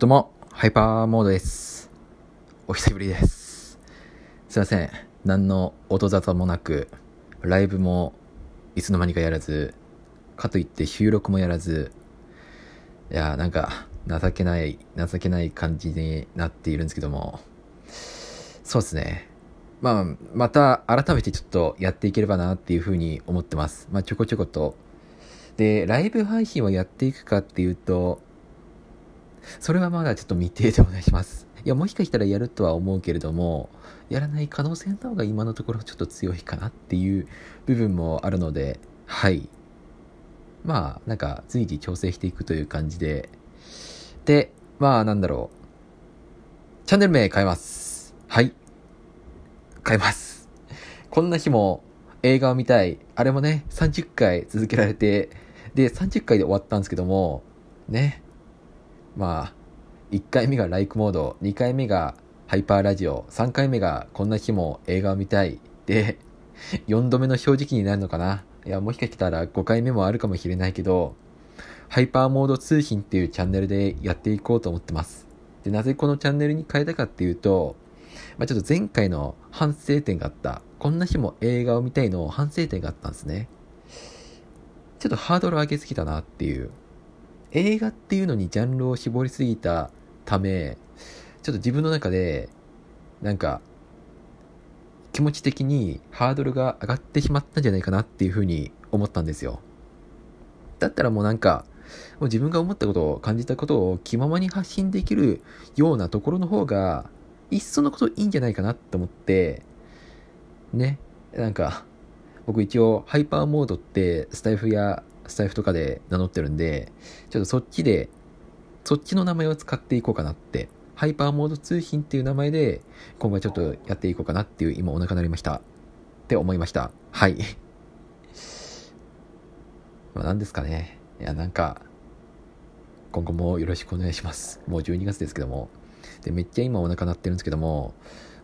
どうも、ハイパーモードです。お久しぶりです。すいません。何の音沙汰もなく、ライブもいつの間にかやらず、かといって収録もやらず、いやー、なんか、情けない、情けない感じになっているんですけども、そうですね。まあ、また改めてちょっとやっていければなっていうふうに思ってます。まあ、ちょこちょこと。で、ライブ配信をやっていくかっていうと、それはまだちょっと未定でお願いします。いや、もしかしたらやるとは思うけれども、やらない可能性の方が今のところちょっと強いかなっていう部分もあるので、はい。まあ、なんか随時調整していくという感じで、で、まあ、なんだろう。チャンネル名変えます。はい。変えます。こんな日も映画を見たい。あれもね、30回続けられて、で、30回で終わったんですけども、ね。まあ、1回目がライクモード、2回目がハイパーラジオ、3回目がこんな日も映画を見たい。で、4度目の正直になるのかないや、もしかしたら5回目もあるかもしれないけど、ハイパーモード通信っていうチャンネルでやっていこうと思ってます。で、なぜこのチャンネルに変えたかっていうと、まあ、ちょっと前回の反省点があった。こんな日も映画を見たいの反省点があったんですね。ちょっとハードル上げすぎたなっていう。映画っていうのにジャンルを絞りすぎたため、ちょっと自分の中で、なんか、気持ち的にハードルが上がってしまったんじゃないかなっていうふうに思ったんですよ。だったらもうなんか、もう自分が思ったことを感じたことを気ままに発信できるようなところの方が、いっそのこといいんじゃないかなって思って、ね、なんか、僕一応ハイパーモードってスタイフやスタイフとかで名乗ってるんで、ちょっとそっちで、そっちの名前を使っていこうかなって、ハイパーモード通信っていう名前で、今回ちょっとやっていこうかなっていう今お腹鳴りました。って思いました。はい。まあ何ですかね。いや、なんか、今後もよろしくお願いします。もう12月ですけども。で、めっちゃ今お腹鳴ってるんですけども、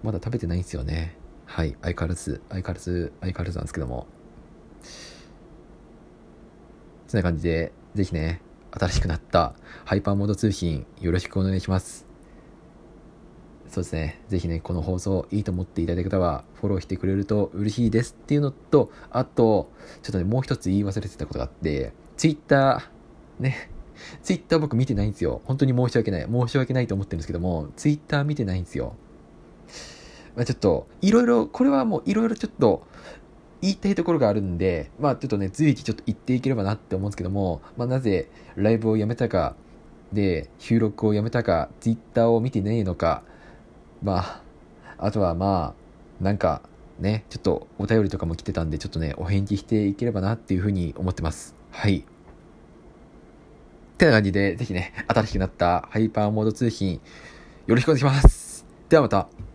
まだ食べてないんですよね。はい。相変わらず、相変わらず、相変わらずなんですけども。そんな感じで、ぜひね、新しくなったハイパーモード通信よろしくお願いします。そうですね。ぜひね、この放送いいと思っていただいた方はフォローしてくれると嬉しいですっていうのと、あと、ちょっとね、もう一つ言い忘れてたことがあって、ツイッター、ね、ツイッター僕見てないんですよ。本当に申し訳ない。申し訳ないと思ってるんですけども、ツイッター見てないんですよ。まあちょっと、いろいろ、これはもういろいろちょっと、言いたいところがあるんで、まあちょっとね、随時ちょっと言っていければなって思うんですけども、まあなぜライブをやめたか、で、収録をやめたか、ツイッターを見てねえのか、まあ、あとはまあ、なんか、ね、ちょっとお便りとかも来てたんで、ちょっとね、お返事していければなっていうふうに思ってます。はい。ってな感じで、ぜひね、新しくなったハイパーモード通信、よろしくお願いします。ではまた。